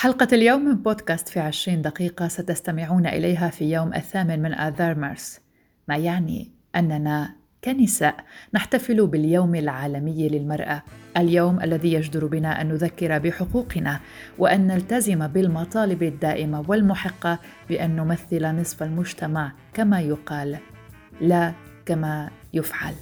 حلقة اليوم من بودكاست في عشرين دقيقة ستستمعون إليها في يوم الثامن من آذار مارس. ما يعني أننا كنساء نحتفل باليوم العالمي للمرأة اليوم الذي يجدر بنا أن نذكر بحقوقنا وأن نلتزم بالمطالب الدائمة والمحقة بأن نمثل نصف المجتمع كما يقال لا كما يفعل.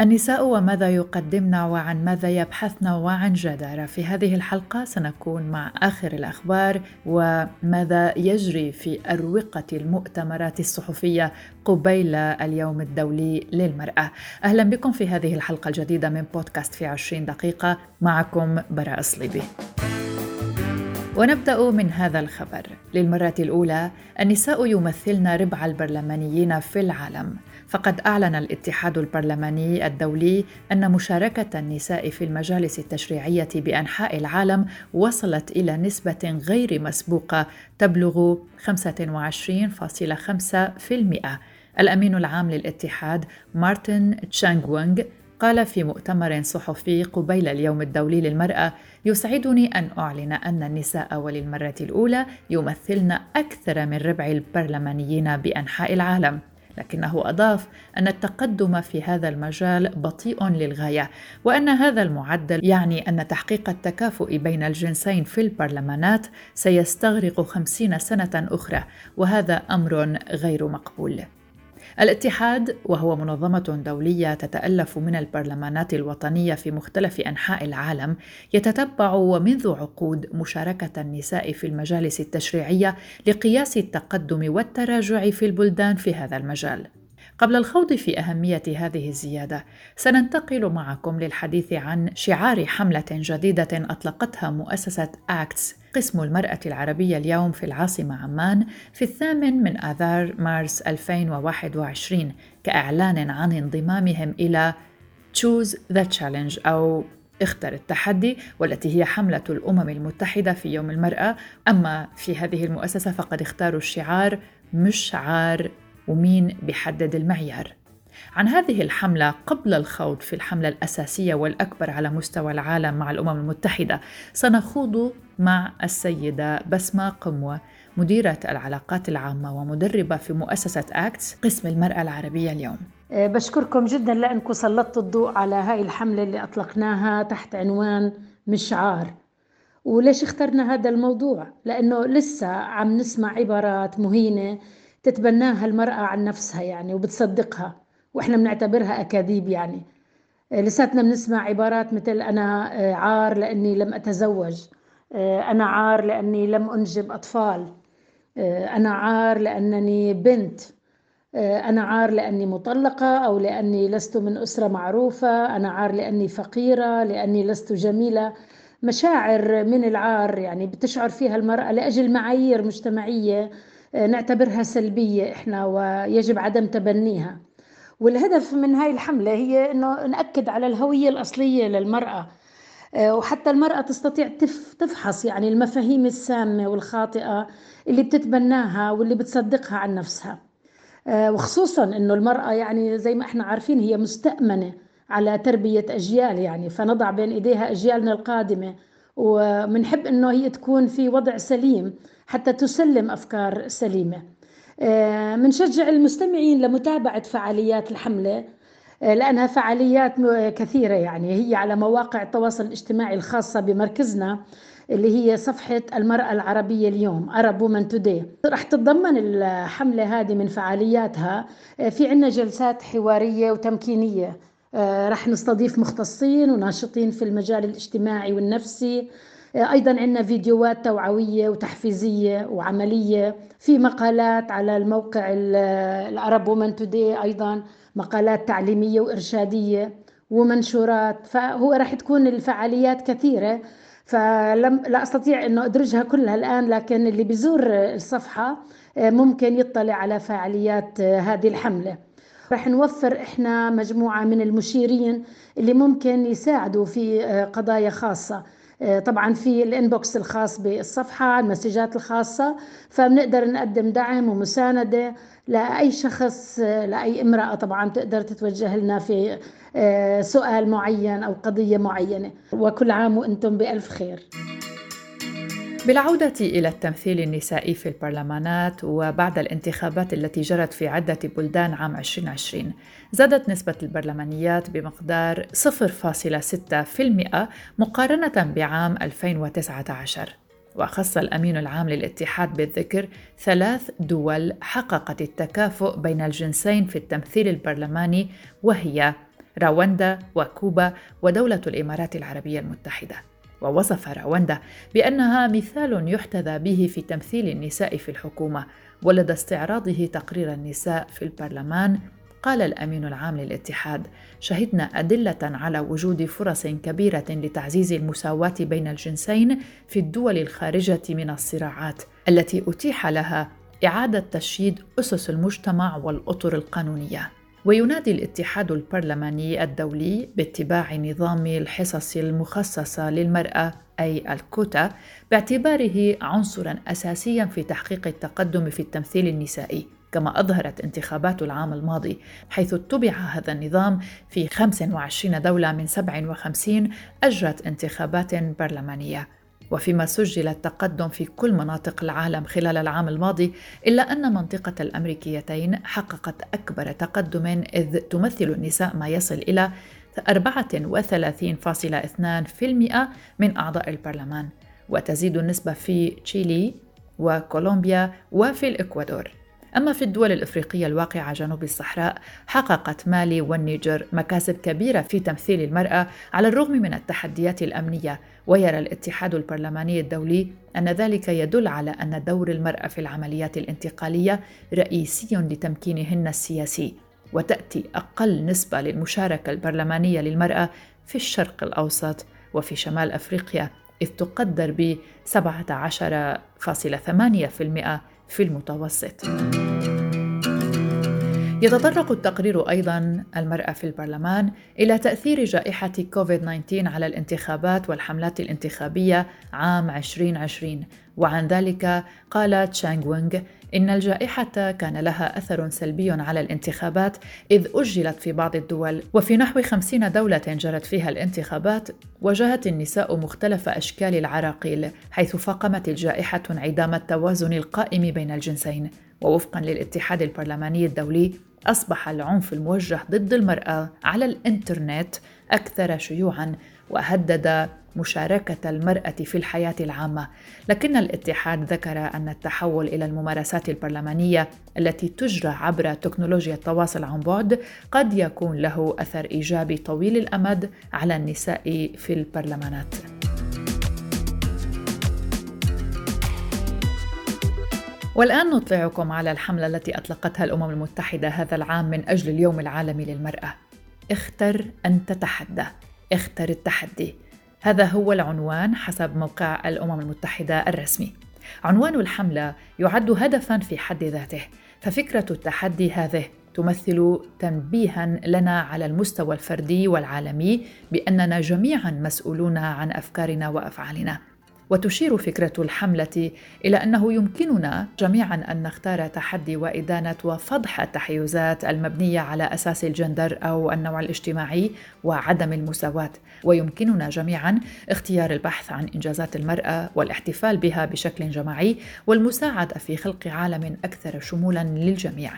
النساء وماذا يقدمن وعن ماذا يبحثن وعن جدارة. في هذه الحلقة سنكون مع آخر الأخبار وماذا يجري في أروقة المؤتمرات الصحفية قبيل اليوم الدولي للمرأة. أهلا بكم في هذه الحلقة الجديدة من بودكاست في عشرين دقيقة. معكم براء صليبي. ونبدأ من هذا الخبر. للمرة الأولى النساء يمثلن ربع البرلمانيين في العالم. فقد أعلن الاتحاد البرلماني الدولي أن مشاركة النساء في المجالس التشريعية بأنحاء العالم وصلت إلى نسبة غير مسبوقة تبلغ 25.5% الأمين العام للاتحاد مارتن تشانغوانغ قال في مؤتمر صحفي قبيل اليوم الدولي للمرأة: يسعدني أن أعلن أن النساء وللمرة الأولى يمثلن أكثر من ربع البرلمانيين بأنحاء العالم. لكنه أضاف أن التقدم في هذا المجال بطيء للغاية وأن هذا المعدل يعني أن تحقيق التكافؤ بين الجنسين في البرلمانات سيستغرق خمسين سنة أخرى وهذا أمر غير مقبول. الاتحاد وهو منظمة دولية تتألف من البرلمانات الوطنية في مختلف أنحاء العالم يتتبع ومنذ عقود مشاركة النساء في المجالس التشريعية لقياس التقدم والتراجع في البلدان في هذا المجال. قبل الخوض في أهمية هذه الزيادة، سننتقل معكم للحديث عن شعار حملة جديدة أطلقتها مؤسسة أكتس قسم المرأة العربية اليوم في العاصمة عمان في الثامن من آذار مارس 2021 كإعلان عن انضمامهم إلى Choose the Challenge أو اختر التحدي والتي هي حملة الأمم المتحدة في يوم المرأة. أما في هذه المؤسسة فقد اختاروا الشعار مش شعار ومين بيحدد المعيار. عن هذه الحملة قبل الخوض في الحملة الأساسية والأكبر على مستوى العالم مع الأمم المتحدة سنخوض مع السيدة بسمة قموة مديرة العلاقات العامة ومدربة في مؤسسة أكتس قسم المرأة العربية اليوم. أه، بشكركم جدا لأنكم سلطتوا الضوء على هاي الحملة اللي أطلقناها تحت عنوان مشعار. وليش اخترنا هذا الموضوع؟ لأنه لسه عم نسمع عبارات مهينة تتبناها المرأة عن نفسها يعني وبتصدقها وإحنا بنعتبرها أكاذيب يعني. آه، لساتنا بنسمع عبارات مثل أنا آه، عار لأني لم أتزوج آه، أنا عار لأني لم أنجب أطفال أنا عار لأنني بنت أنا عار لأني مطلقة أو لأني لست من أسرة معروفة أنا عار لأني فقيرة لأني لست جميلة. مشاعر من العار يعني بتشعر فيها المرأة لأجل معايير مجتمعية نعتبرها سلبية إحنا ويجب عدم تبنيها. والهدف من هاي الحملة هي أنه نأكد على الهوية الأصلية للمرأة. آه، وحتى المرأة تستطيع تفحص يعني المفاهيم السامة والخاطئة اللي بتتبناها واللي بتصدقها عن نفسها. آه، وخصوصا إنه المرأة يعني زي ما إحنا عارفين هي مستأمنة على تربية أجيال يعني فنضع بين إيديها أجيالنا القادمة ومنحب إنه هي تكون في وضع سليم حتى تسلم أفكار سليمة. بنشجع آه، المستمعين لمتابعة فعاليات الحملة آه، لأنها فعاليات كثيرة يعني. هي على مواقع التواصل الاجتماعي الخاصة بمركزنا اللي هي صفحة المرأة العربية اليوم Arab Women Today. رح تتضمن الحملة هذه من فعالياتها. آه، في عنا جلسات حوارية وتمكينية. رح نستضيف مختصين وناشطين في المجال الاجتماعي والنفسي. أيضا عندنا فيديوهات توعوية وتحفيزية وعملية في مقالات على الموقع العرب وومن توداي أيضا مقالات تعليمية وإرشادية ومنشورات. فهو راح تكون الفعاليات كثيرة. فلم لا أستطيع إنه أدرجها كلها الآن لكن اللي بيزور الصفحة ممكن يطلع على فعاليات هذه الحملة. رح نوفر إحنا مجموعة من المشيرين اللي ممكن يساعدوا في قضايا خاصة. آه، طبعا في الإنبوكس الخاص بالصفحة المسجات الخاصة فبنقدر نقدم دعم ومساندة لأي شخص لأي امرأة طبعا تقدر تتوجه لنا في آه، سؤال معين أو قضية معينة. وكل عام وأنتم بألف خير. بالعودة إلى التمثيل النسائي في البرلمانات وبعد الانتخابات التي جرت في عدة بلدان عام 2020 زادت نسبة البرلمانيات بمقدار 0.6% مقارنة بعام 2019 وخص الأمين العام للاتحاد بالذكر ثلاث دول حققت التكافؤ بين الجنسين في التمثيل البرلماني وهي راوندا وكوبا ودولة الإمارات العربية المتحدة. ووصف راوندا بأنها مثال يحتذى به في تمثيل النساء في الحكومة ولدى استعراضه تقرير النساء في البرلمان قال الأمين العام للاتحاد. شهدنا أدلة على وجود فرص كبيرة لتعزيز المساواة بين الجنسين في الدول الخارجة من الصراعات التي أتيح لها إعادة تشييد أسس المجتمع والأطر القانونية. وينادي الاتحاد البرلماني الدولي باتباع نظام الحصص المخصصه للمرأة أي الكوتا باعتباره عنصرا اساسيا في تحقيق التقدم في التمثيل النسائي كما أظهرت انتخابات العام الماضي حيث اتبع هذا النظام في 25 دولة من 57 أجرت انتخابات برلمانية. وفيما سجل التقدم في كل مناطق العالم خلال العام الماضي إلا أن منطقة الأمريكيتين حققت أكبر تقدم إذ تمثل النساء ما يصل إلى 34.2% من أعضاء البرلمان وتزيد النسبة في تشيلي وكولومبيا وفي الإكوادور. أما في الدول الإفريقية الواقعة جنوب الصحراء حققت مالي والنيجر مكاسب كبيرة في تمثيل المرأة على الرغم من التحديات الأمنية ويرى الاتحاد البرلماني الدولي أن ذلك يدل على أن دور المرأة في العمليات الانتقالية رئيسي لتمكينهن السياسي وتأتي أقل نسبة للمشاركة البرلمانية للمرأة في الشرق الأوسط وفي شمال أفريقيا إذ تقدر ب 17.8% في المتوسط. يتطرق التقرير أيضا المرأة في البرلمان إلى تأثير جائحة كوفيد 19 على الانتخابات والحملات الانتخابية عام 2020 وعن ذلك قال تشانغ وينغ إن الجائحة كان لها أثر سلبي على الانتخابات إذ أجلت في بعض الدول. وفي نحو خمسين دولة جرت فيها الانتخابات واجهت النساء مختلف أشكال العراقيل حيث فاقمت الجائحة انعدام التوازن القائم بين الجنسين. ووفقا للاتحاد البرلماني الدولي أصبح العنف الموجه ضد المرأة على الإنترنت أكثر شيوعا وهدد مشاركة المرأة في الحياة العامة، لكن الاتحاد ذكر أن التحول إلى الممارسات البرلمانية التي تجرى عبر تكنولوجيا التواصل عن بعد قد يكون له أثر إيجابي طويل الأمد على النساء في البرلمانات. والآن نطلعكم على الحملة التي أطلقتها الأمم المتحدة هذا العام من أجل اليوم العالمي للمرأة. اختر أن تتحدى، اختر التحدي. هذا هو العنوان حسب موقع الأمم المتحدة الرسمي. عنوان الحملة يعد هدفا في حد ذاته ففكرة التحدي هذه تمثل تنبيها لنا على المستوى الفردي والعالمي بأننا جميعا مسؤولون عن أفكارنا وأفعالنا. وتشير فكرة الحملة إلى أنه يمكننا جميعا أن نختار تحدي وإدانة وفضح التحيزات المبنية على أساس الجندر أو النوع الاجتماعي وعدم المساواة، ويمكننا جميعا اختيار البحث عن إنجازات المرأة والاحتفال بها بشكل جماعي والمساعدة في خلق عالم أكثر شمولا للجميع.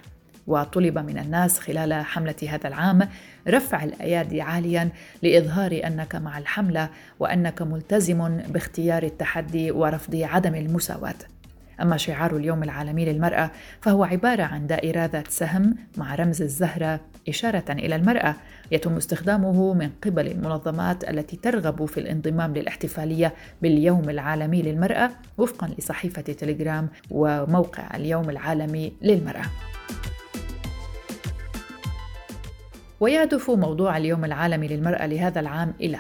وطلب من الناس خلال حملة هذا العام رفع الأيادي عاليا لإظهار أنك مع الحملة وأنك ملتزم باختيار التحدي ورفض عدم المساواة. أما شعار اليوم العالمي للمرأة فهو عبارة عن دائرة ذات سهم مع رمز الزهرة إشارة إلى المرأة يتم استخدامه من قبل المنظمات التي ترغب في الانضمام للاحتفالية باليوم العالمي للمرأة وفقا لصحيفة تليجرام وموقع اليوم العالمي للمرأة. ويهدف موضوع اليوم العالمي للمرأة لهذا العام إلى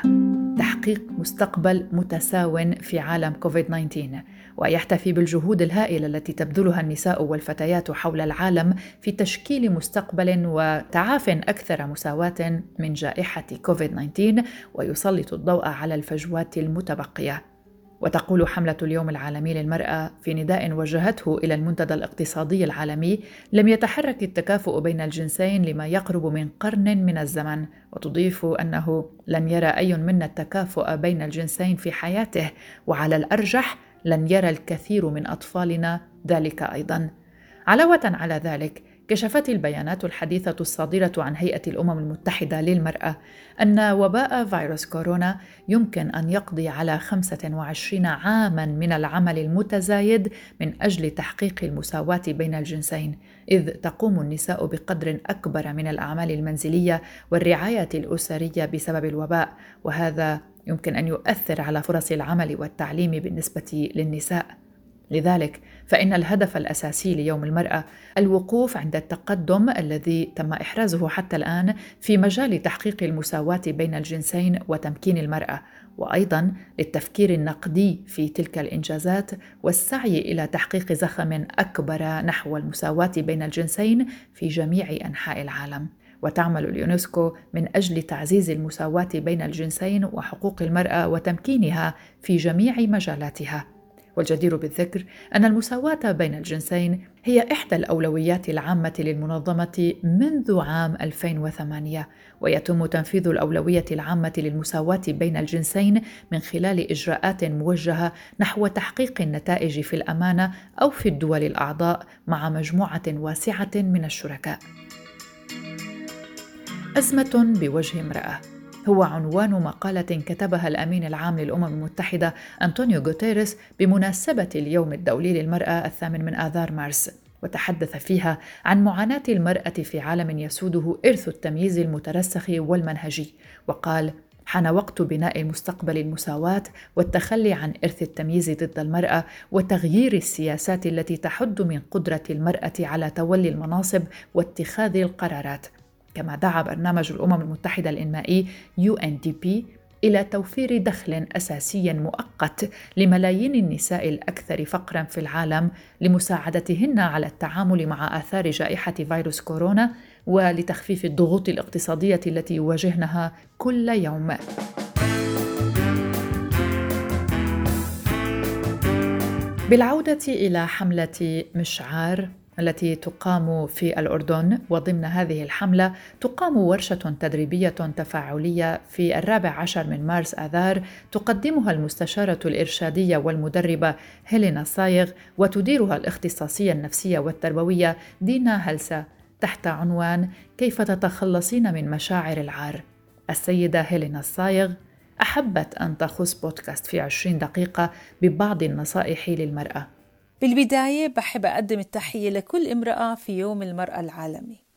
تحقيق مستقبل متساو في عالم كوفيد 19 ويحتفي بالجهود الهائلة التي تبذلها النساء والفتيات حول العالم في تشكيل مستقبل وتعاف أكثر مساواة من جائحة كوفيد 19 ويسلط الضوء على الفجوات المتبقية. وتقول حملة اليوم العالمي للمرأة في نداء وجهته إلى المنتدى الاقتصادي العالمي: لم يتحرك التكافؤ بين الجنسين لما يقرب من قرن من الزمن، وتضيف أنه لن يرى أي منا التكافؤ بين الجنسين في حياته، وعلى الأرجح لن يرى الكثير من أطفالنا ذلك أيضا. علاوة على ذلك، كشفت البيانات الحديثة الصادرة عن هيئة الأمم المتحدة للمرأة أن وباء فيروس كورونا يمكن أن يقضي على 25 عاماً من العمل المتزايد من أجل تحقيق المساواة بين الجنسين، إذ تقوم النساء بقدر أكبر من الأعمال المنزلية والرعاية الأسرية بسبب الوباء، وهذا يمكن أن يؤثر على فرص العمل والتعليم بالنسبة للنساء. لذلك فإن الهدف الأساسي ليوم المرأة الوقوف عند التقدم الذي تم إحرازه حتى الآن في مجال تحقيق المساواة بين الجنسين وتمكين المرأة، وأيضا للتفكير النقدي في تلك الإنجازات والسعي إلى تحقيق زخم أكبر نحو المساواة بين الجنسين في جميع أنحاء العالم. وتعمل اليونسكو من أجل تعزيز المساواة بين الجنسين وحقوق المرأة وتمكينها في جميع مجالاتها والجدير بالذكر أن المساواة بين الجنسين هي إحدى الأولويات العامة للمنظمة منذ عام 2008 ويتم تنفيذ الأولوية العامة للمساواة بين الجنسين من خلال إجراءات موجهة نحو تحقيق النتائج في الأمانة أو في الدول الأعضاء مع مجموعة واسعة من الشركاء. أزمة بوجه امرأة هو عنوان مقالة كتبها الأمين العام للأمم المتحدة أنطونيو غوتيريس بمناسبة اليوم الدولي للمرأة الثامن من آذار مارس. وتحدث فيها عن معاناة المرأة في عالم يسوده إرث التمييز المترسخ والمنهجي. وقال حان وقت بناء مستقبل المساواة والتخلي عن إرث التمييز ضد المرأة وتغيير السياسات التي تحد من قدرة المرأة على تولي المناصب واتخاذ القرارات كما دعا برنامج الأمم المتحدة الإنمائي UNDP إلى توفير دخل أساسي مؤقت لملايين النساء الأكثر فقرا في العالم لمساعدتهن على التعامل مع آثار جائحة فيروس كورونا ولتخفيف الضغوط الاقتصادية التي يواجهنها كل يوم. بالعودة إلى حملة مشعار التي تقام في الأردن وضمن هذه الحملة تقام ورشة تدريبية تفاعلية في الرابع عشر من مارس آذار تقدمها المستشارة الإرشادية والمدربة هيلينا صايغ وتديرها الاختصاصية النفسية والتربوية دينا هلسة تحت عنوان كيف تتخلصين من مشاعر العار؟ السيدة هيلينا الصايغ أحبت أن تخص بودكاست في عشرين دقيقة ببعض النصائح للمرأة. بالبداية بحب أقدم التحية لكل امرأة في يوم المرأة العالمي.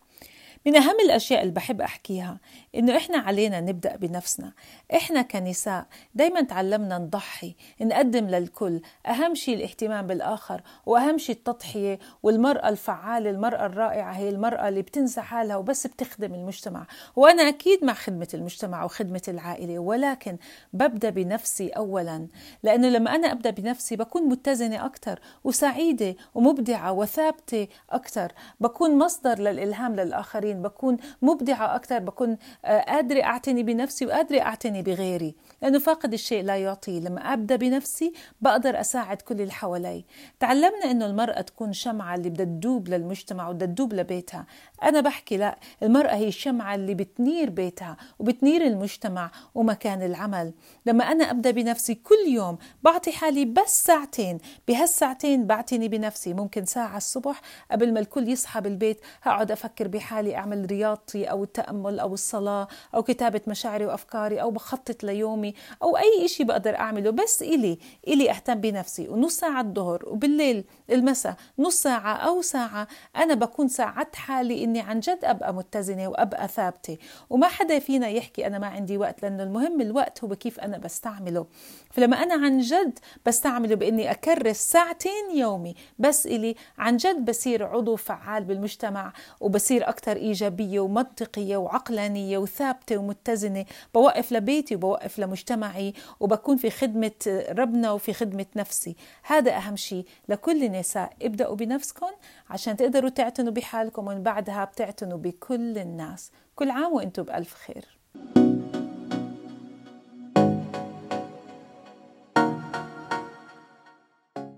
من أهم الأشياء اللي بحب أحكيها إنه إحنا علينا نبدأ بنفسنا. إحنا كنساء دايما تعلمنا نضحي نقدم للكل. أهم شيء الاهتمام بالآخر وأهم شيء التضحية. والمرأة الفعالة المرأة الرائعة هي المرأة اللي بتنسى حالها وبس بتخدم المجتمع. وأنا أكيد مع خدمة المجتمع وخدمة العائلة ولكن ببدأ بنفسي أولا. لأنه لما أنا أبدأ بنفسي بكون متزنة أكثر وسعيدة ومبدعة وثابتة أكثر بكون مصدر للإلهام للآخرين. بكون مبدعة أكثر بكون قادرة أعتني بنفسي وقادرة أعتني بغيري. لأنه فاقد الشيء لا يعطيه لما أبدأ بنفسي بقدر أساعد كل اللي حوالي. تعلمنا أنه المرأة تكون شمعة اللي بدها تدوب للمجتمع وبدها تدوب لبيتها. أنا بحكي لا المرأة هي الشمعة اللي بتنير بيتها وبتنير المجتمع ومكان العمل. لما أنا أبدأ بنفسي كل يوم بعطي حالي بس ساعتين بهالساعتين بعتني بنفسي. ممكن ساعة الصبح قبل ما الكل يصحى بالبيت هقعد أفكر بحالي أعمل رياضتي أو التأمل أو الصلاة أو كتابة مشاعري وأفكاري أو بخطط ليومي أو أي إشي بقدر أعمله. بس إلي إلي أهتم بنفسي. ونص ساعة الظهر وبالليل المساء نص ساعة أو ساعة أنا بكون ساعدت حالي إني عن جد أبقى متزنة وأبقى ثابتة. وما حدا فينا يحكي أنا ما عندي وقت لأنه المهم الوقت هو كيف أنا بستعمله. فلما أنا عن جد بستعمله بإني أكرس ساعتين يومي بس إلي عن جد بصير عضو فعال بالمجتمع وبصير أكثر إيجابية ومنطقية وعقلانية وثابتة ومتزنة. بوقف لبيتي وبوقف لمجتمعي وبكون في خدمة ربنا وفي خدمة نفسي. هذا أهم شيء. لكل النساء ابدأوا بنفسكم عشان تقدروا تعتنوا بحالكم ومن بعدها بتعتنوا بكل الناس. كل عام وأنتم بألف خير.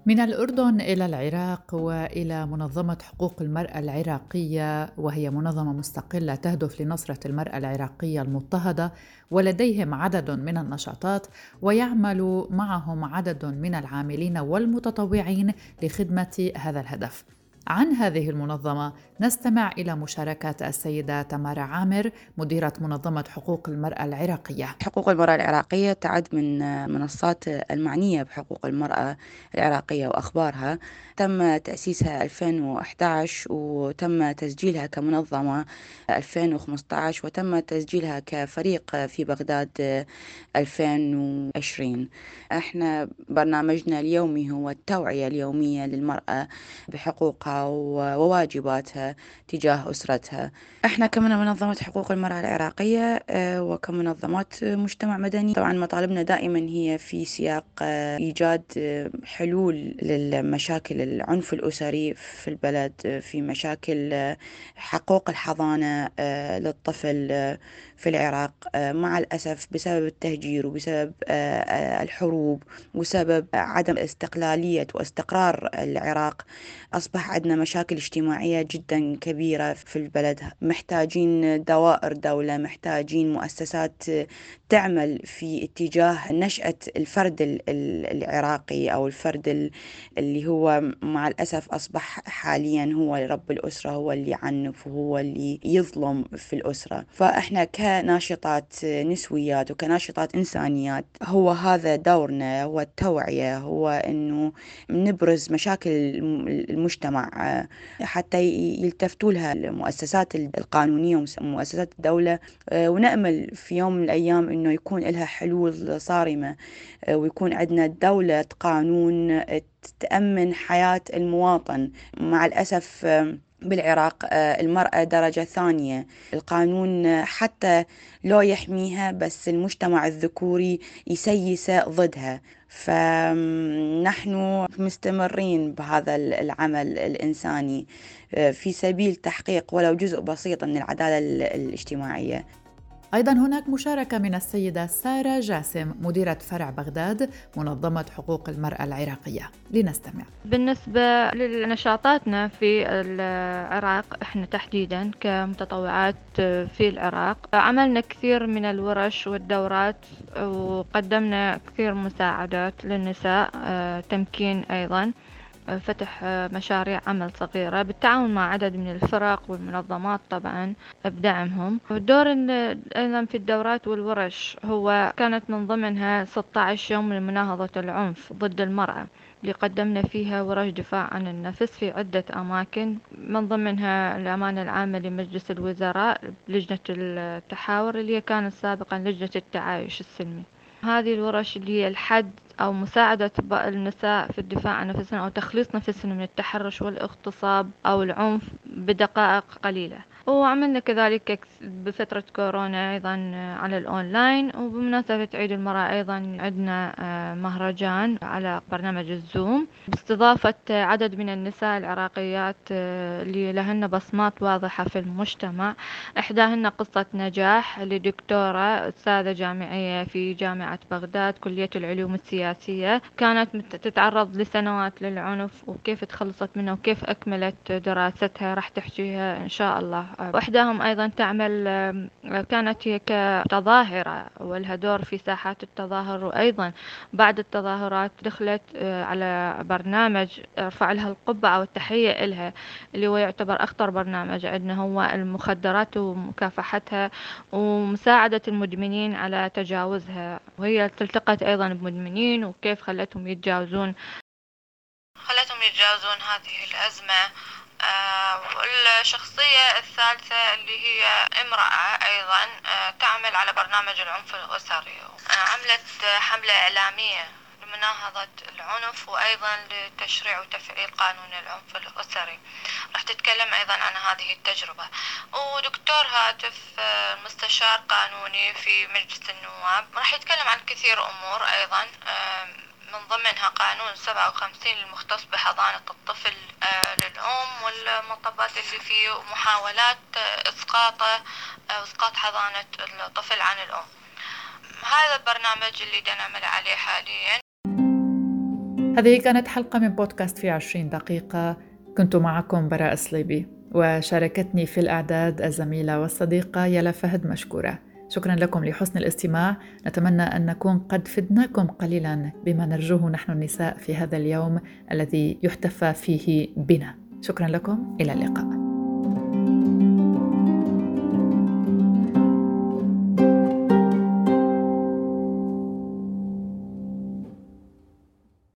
من الأردن إلى العراق وإلى منظمة حقوق المرأة العراقية وهي منظمة مستقلة تهدف لنصرة المرأة العراقية المضطهدة ولديهم عدد من النشاطات ويعمل معهم عدد من العاملين والمتطوعين لخدمة هذا الهدف. عن هذه المنظمة. نستمع إلى مشاركة السيدة تمارا عامر مديرة منظمة حقوق المرأة العراقية. حقوق المرأة العراقية تعد من منصات المعنية بحقوق المرأة العراقية وأخبارها. تم تأسيسها 2011 وتم تسجيلها كمنظمة 2015 وتم تسجيلها كفريق في بغداد 2020 إحنا برنامجنا اليومي هو التوعية اليومية للمرأة بحقوقها وواجباتها تجاه أسرتها. إحنا كمن منظمة حقوق المرأة العراقية آه، وكمنظمات مجتمع مدني طبعا مطالبنا دائما هي في سياق آه، إيجاد آه، حلول للمشاكل العنف الأسري في البلد في مشاكل حقوق الحضانة للطفل في العراق مع الأسف بسبب التهجير وبسبب الحروب وسبب عدم استقلالية واستقرار العراق أصبح عندنا مشاكل اجتماعية جدا كبيرة في البلد. محتاجين دوائر دولة محتاجين مؤسسات تعمل في اتجاه نشأة الفرد العراقي أو الفرد اللي هو مع الأسف أصبح حاليا هو رب الأسرة هو اللي يعنف وهو اللي يظلم في الأسرة. فإحنا كناشطات نسويات وكناشطات إنسانيات هو هذا دورنا هو التوعية هو أنه نبرز مشاكل المجتمع حتى يلتفتوا لها المؤسسات القانونية ومؤسسات الدولة. ونأمل في يوم من الأيام أنه يكون لها حلول صارمة ويكون عندنا دولة قانون تأمن حياة المواطن. مع الأسف بالعراق المرأة درجة ثانية. القانون حتى لو يحميها بس المجتمع الذكوري يسيسه ضدها. فنحن مستمرين بهذا العمل الإنساني. في سبيل تحقيق ولو جزء بسيط من العدالة الاجتماعية. أيضا هناك مشاركة من السيدة سارة جاسم مديرة فرع بغداد منظمة حقوق المرأة العراقية. لنستمع. بالنسبة لنشاطاتنا في العراق إحنا تحديدا كمتطوعات في العراق عملنا كثير من الورش والدورات وقدمنا كثير مساعدات للنساء آه، تمكين أيضا. فتح مشاريع عمل صغيرة بالتعاون مع عدد من الفرق والمنظمات طبعا بدعمهم. والدور أيضا في الدورات والورش هو كانت من ضمنها 16 يوم لمناهضة العنف ضد المرأة اللي قدمنا فيها ورش دفاع عن النفس في عدة أماكن من ضمنها الأمانة العامة لمجلس الوزراء لجنة التحاور اللي كانت سابقا لجنة التعايش السلمي. هذه الورش اللي هي الحد أو مساعدة النساء في الدفاع عن نفسهن أو تخليص نفسهن من التحرش والاغتصاب أو العنف بدقائق قليلة. وعملنا كذلك بفترة كورونا أيضا على الأونلاين وبمناسبة عيد المرأة أيضا عندنا آه، مهرجان على برنامج الزوم. باستضافة عدد من النساء العراقيات آه، اللي لهن بصمات واضحة في المجتمع. إحداهن قصة نجاح لدكتورة أستاذة جامعية في جامعة بغداد كلية العلوم السياسية. كانت تتعرض لسنوات للعنف وكيف تخلصت منه وكيف أكملت دراستها راح تحكيها إن شاء الله. وإحداهم أيضا تعمل كانت هي كتظاهرة ولها دور في ساحات التظاهر وأيضا بعد التظاهرات دخلت آه، على برنامج ارفع لها القبعة أو التحية إلها اللي هو يعتبر أخطر برنامج عندنا هو المخدرات ومكافحتها ومساعدة المدمنين على تجاوزها. وهي التقت أيضا بمدمنين وكيف خلتهم يتجاوزون؟ خلتهم يتجاوزون هذه الأزمة والشخصية الثالثة اللي هي امرأة أيضا آه، تعمل على برنامج العنف الأسري آه، عملت حملة إعلامية لمناهضة العنف وأيضا لتشريع وتفعيل قانون العنف الأسري. راح تتكلم أيضا عن هذه التجربة. ودكتور هاتف آه، مستشار قانوني في مجلس النواب راح يتكلم عن كثير أمور أيضا من ضمنها قانون سبعة وخمسين المختص بحضانة الطفل آه، للأم والمطبات اللي فيه محاولات آه، إسقاطه آه، إسقاط حضانة الطفل عن الأم. هذا البرنامج اللي نعمل عليه حاليا. هذه كانت حلقة من بودكاست في عشرين دقيقة. كنت معكم براء صليبي وشاركتني في الإعداد الزميلة والصديقة يلا فهد مشكورة. شكرا لكم لحسن الاستماع. نتمنى أن نكون قد فدناكم قليلا بما نرجوه نحن النساء في هذا اليوم الذي يحتفى فيه بنا. شكرا لكم. إلى اللقاء.